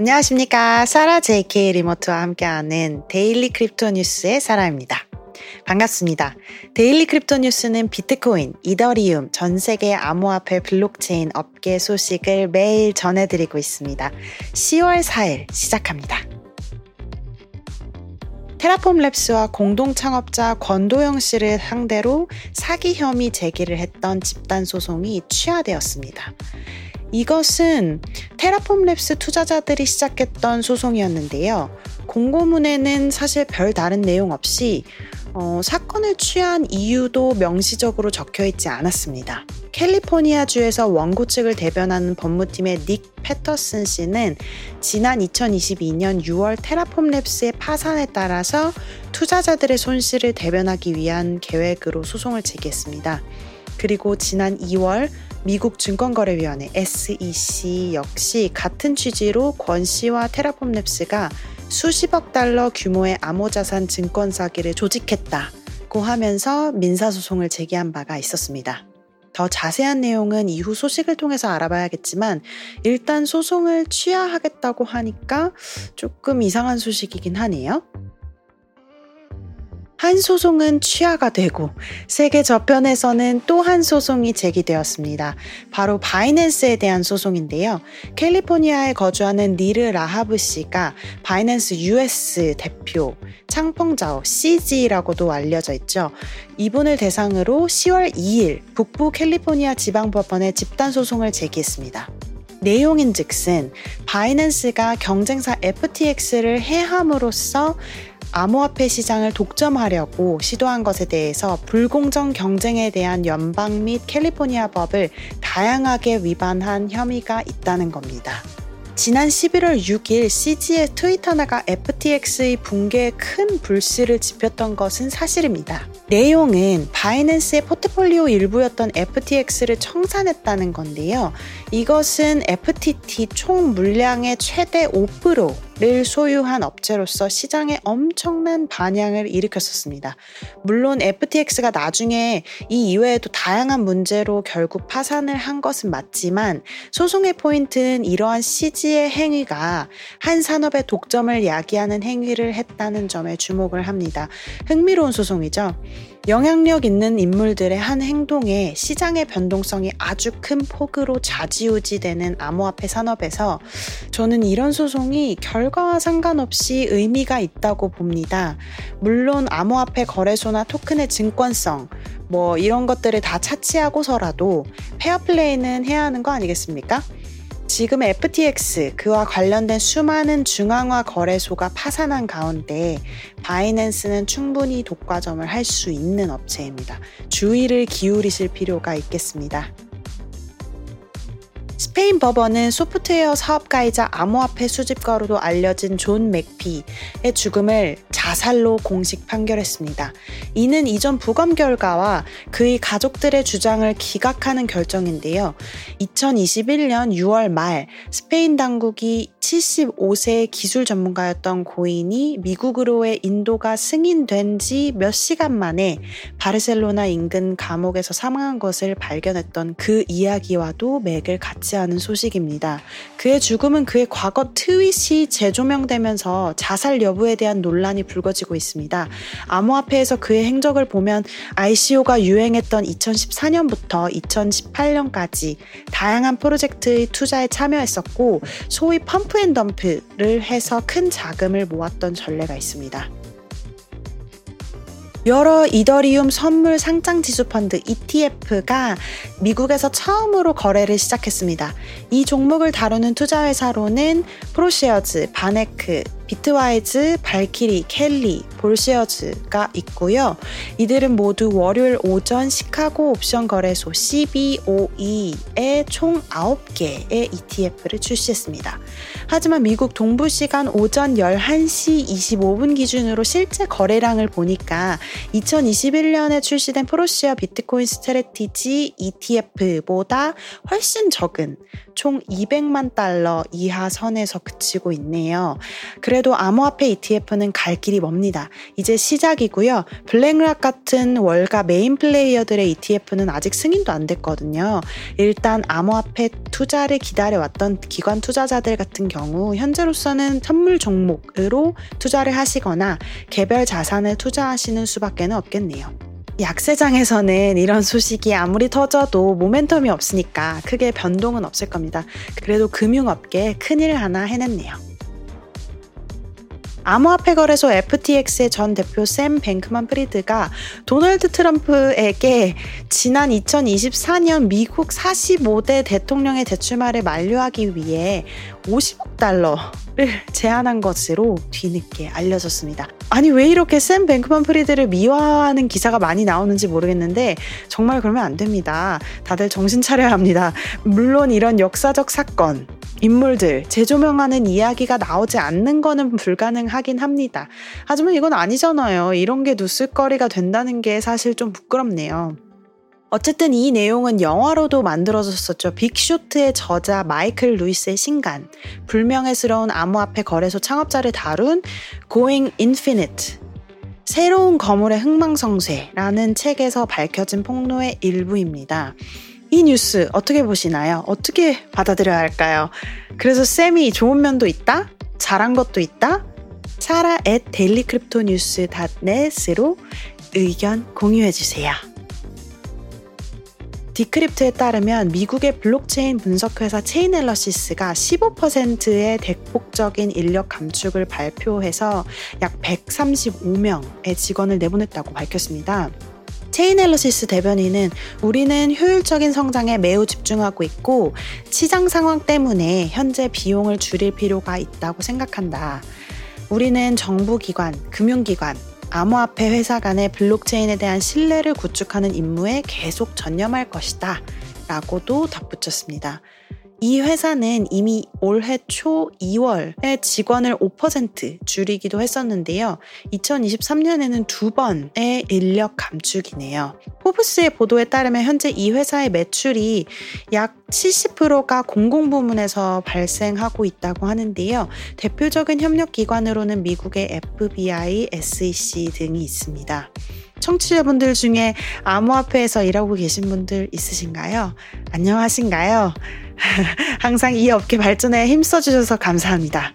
안녕하십니까. 사라 JK 리모트와 함께하는 Daily Crypto 뉴스의 사라입니다. 반갑습니다. Daily Crypto 뉴스는 비트코인, 이더리움, 전 세계 암호화폐 블록체인 업계 소식을 매일 전해드리고 있습니다. 10월 4일 시작합니다. Terraform Labs와 공동 창업자 권도형 씨를 상대로 사기 혐의 제기를 했던 집단 소송이 취하되었습니다. 이것은 테라폼 랩스 투자자들이 시작했던 소송이었는데요. 공고문에는 사실 별 다른 내용 없이 어, 사건을 취한 이유도 명시적으로 적혀 있지 않았습니다. 캘리포니아주에서 원고 측을 대변하는 법무팀의 닉 패터슨 씨는 지난 2022년 6월 테라폼 랩스의 파산에 따라서 투자자들의 손실을 대변하기 위한 계획으로 소송을 제기했습니다. 그리고 지난 2월 미국 증권거래위원회 SEC 역시 같은 취지로 권 씨와 테라폼 랩스가 수십억 달러 규모의 암호자산 증권 사기를 조직했다고 하면서 민사소송을 제기한 바가 있었습니다. 더 자세한 내용은 이후 소식을 통해서 알아봐야겠지만 일단 소송을 취하하겠다고 하니까 조금 이상한 소식이긴 하네요. 한 소송은 취하가 되고 세계 저편에서는 또 한 소송이 제기되었습니다. 바로 바이낸스에 대한 소송인데요. 캘리포니아에 거주하는 니르 라하브 씨가 바이낸스 US 대표 창펑자오 CZ라고도 알려져 있죠. 이분을 대상으로 10월 2일 북부 캘리포니아 지방법원에 집단 소송을 제기했습니다. 내용인 즉슨 바이낸스가 경쟁사 FTX를 해함으로써 암호화폐 시장을 독점하려고 시도한 것에 대해서 불공정 경쟁에 대한 연방 및 캘리포니아 법을 다양하게 위반한 혐의가 있다는 겁니다. 지난 11월 6일 CG의 트위터나가 FTX의 붕괴에 큰 불씨를 지폈던 것은 사실입니다. 내용은 바이낸스의 포트폴리오 일부였던 FTX를 청산했다는 건데요. 이것은 FTT 총 물량의 최대 5% 를 소유한 업체로서 시장에 엄청난 반향을 일으켰었습니다. 물론 FTX가 나중에 이 이외에도 다양한 문제로 결국 파산을 한 것은 맞지만 소송의 포인트는 이러한 CG의 행위가 한 산업의 독점을 야기하는 행위를 했다는 점에 주목을 합니다. 흥미로운 소송이죠. 영향력 있는 인물들의 한 행동에 시장의 변동성이 아주 큰 폭으로 좌지우지되는 암호화폐 산업에서 저는 이런 소송이 결과와 상관없이 의미가 있다고 봅니다. 물론 암호화폐 거래소나 토큰의 증권성, 뭐 이런 것들을 다 차치하고서라도 페어플레이는 해야 하는 거 아니겠습니까? 지금 FTX 그와 관련된 수많은 중앙화 거래소가 파산한 가운데 바이낸스는 충분히 독과점을 할 수 있는 업체입니다. 주의를 기울이실 필요가 있겠습니다. 스페인 법원은 소프트웨어 사업가이자 암호화폐 수집가로도 알려진 존 맥아피의 죽음을 자살로 공식 판결했습니다. 이는 이전 부검 결과와 그의 가족들의 주장을 기각하는 결정인데요. 2021년 6월 말 스페인 당국이 75세 기술 전문가였던 고인이 미국으로의 인도가 승인된 지 몇 시간 만에 바르셀로나 인근 감옥에서 사망한 것을 발견했던 그 이야기와도 맥을 같이 하는 소식입니다. 그의 죽음은 그의 과거 트윗이 재조명되면서 자살 여부에 대한 논란이 불거지고 있습니다. 암호화폐에서 그의 행적을 보면 ICO가 유행했던 2014년부터 2018년까지 다양한 프로젝트의 투자에 참여했었고 소위 펌프 덤프앤덤프를 해서 큰 자금을 모았던 전례가 있습니다. 여러 이더리움 선물 상장 지수 펀드 ETF가 미국에서 처음으로 거래를 시작했습니다. 이 종목을 다루는 투자회사로는 ProShares, VanEck, Bitwise, Valkyrie, Kelly, Vol Shares가 있고요. 이들은 모두 월요일 오전 시카고 옵션 거래소 CBOE에 총 9개의 ETF를 출시했습니다. 하지만 미국 동부 시간 오전 11시 25분 기준으로 실제 거래량을 보니까 2021년에 출시된 ProShares Bitcoin Strategy ETF보다 훨씬 적은 총 200만 달러 이하 선에서 그치고 있네요. 그래도 암호화폐 ETF는 갈 길이 멉니다. 이제 시작이고요. 블랙락 같은 월가 main player들의 ETF는 아직 승인도 안 됐거든요. 일단 암호화폐 투자를 기다려왔던 기관 투자자들 같은 경우 현재로서는 선물 종목으로 투자를 하시거나 개별 자산을 투자하시는 수밖에 없겠네요. 약세장에서는 이런 소식이 아무리 터져도 모멘텀이 없으니까 크게 변동은 없을 겁니다. 그래도 금융업계 큰일 하나 해냈네요. 암호화폐 거래소 FTX의 전 대표 샘 뱅크만 프리드가 도널드 트럼프에게 지난 2024년 미국 45대 대통령의 대출말을 만료하기 위해 50억 달러를 제안한 것으로 뒤늦게 알려졌습니다. 아니 왜 이렇게 샘 뱅크만 프리드를 미화하는 기사가 많이 나오는지 모르겠는데 정말 그러면 안 됩니다. 다들 정신 차려야 합니다. 물론 이런 역사적 사건 인물들 재조명하는 이야기가 나오지 않는 거는 불가능하긴 합니다. 하지만 이건 아니잖아요. 이런 게 뉴스거리가 된다는 게 사실 좀 부끄럽네요. 어쨌든 이 내용은 영화로도 만들어졌었죠. 빅쇼트의 저자 마이클 루이스의 신간, 불명예스러운 암호화폐 거래소 창업자를 다룬 Going Infinite, 새로운 거물의 흥망성쇠라는 책에서 밝혀진 폭로의 일부입니다. 이 뉴스 어떻게 보시나요? 어떻게 받아들여야 할까요? 그래서 쌤이 좋은 면도 있다? 잘한 것도 있다? 사라 at dailycryptonews.net으로 의견 공유해주세요. Decrypt에 따르면 미국의 블록체인 분석회사 Chainalysis가 15%의 대폭적인 인력 감축을 발표해서 약 135명의 직원을 내보냈다고 밝혔습니다. Chainalysis 대변인은 우리는 효율적인 성장에 매우 집중하고 있고 시장 상황 때문에 현재 비용을 줄일 필요가 있다고 생각한다. 우리는 정부기관, 금융기관, 암호화폐 회사 간의 블록체인에 대한 신뢰를 구축하는 임무에 계속 전념할 것이다. 라고도 덧붙였습니다. 이 회사는 이미 올해 초 2월에 직원을 5% 줄이기도 했었는데요. 2023년에는 두 번의 인력 감축이네요. 포브스의 보도에 따르면 현재 이 회사의 매출이 약 70%가 공공부문에서 발생하고 있다고 하는데요. 대표적인 협력기관으로는 미국의 FBI, SEC 등이 있습니다. 청취자분들 중에 암호화폐에서 일하고 계신 분들 있으신가요? 안녕하신가요? 항상 이 업계 발전에 힘써주셔서 감사합니다.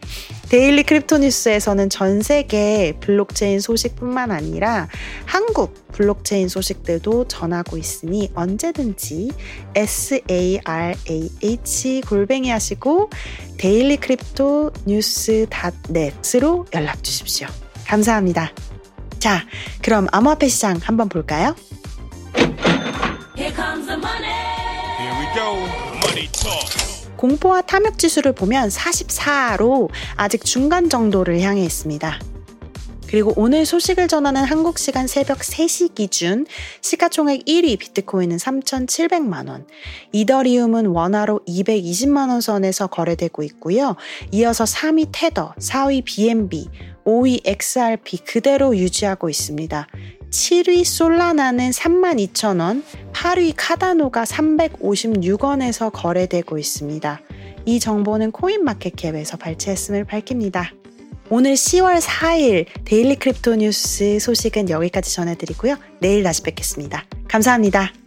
데일리 크립토 뉴스에서는 전 세계 블록체인 소식뿐만 아니라 한국 블록체인 소식들도 전하고 있으니 언제든지 sarah 골뱅이 하시고 데일리 크립토 뉴스 dot net으로 연락 주십시오. 감사합니다. 자, 그럼 암호화폐 시장 한번 볼까요? 공포와 탐욕 지수를 보면 44로 아직 중간 정도를 향해 있습니다. 그리고 오늘 소식을 전하는 한국 시간 새벽 3시 기준 시가총액 1위 비트코인은 3,700만 원, 이더리움은 원화로 220만 원 선에서 거래되고 있고요. 이어서 3위 테더, 4위 BNB, 5위 XRP 그대로 유지하고 있습니다. 7위 솔라나는 32,000원, 8위 카다노가 356원에서 거래되고 있습니다. 이 정보는 코인마켓캡에서 발췌했음을 밝힙니다. 오늘 10월 4일 데일리 크립토 뉴스 소식은 여기까지 전해드리고요. 내일 다시 뵙겠습니다. 감사합니다.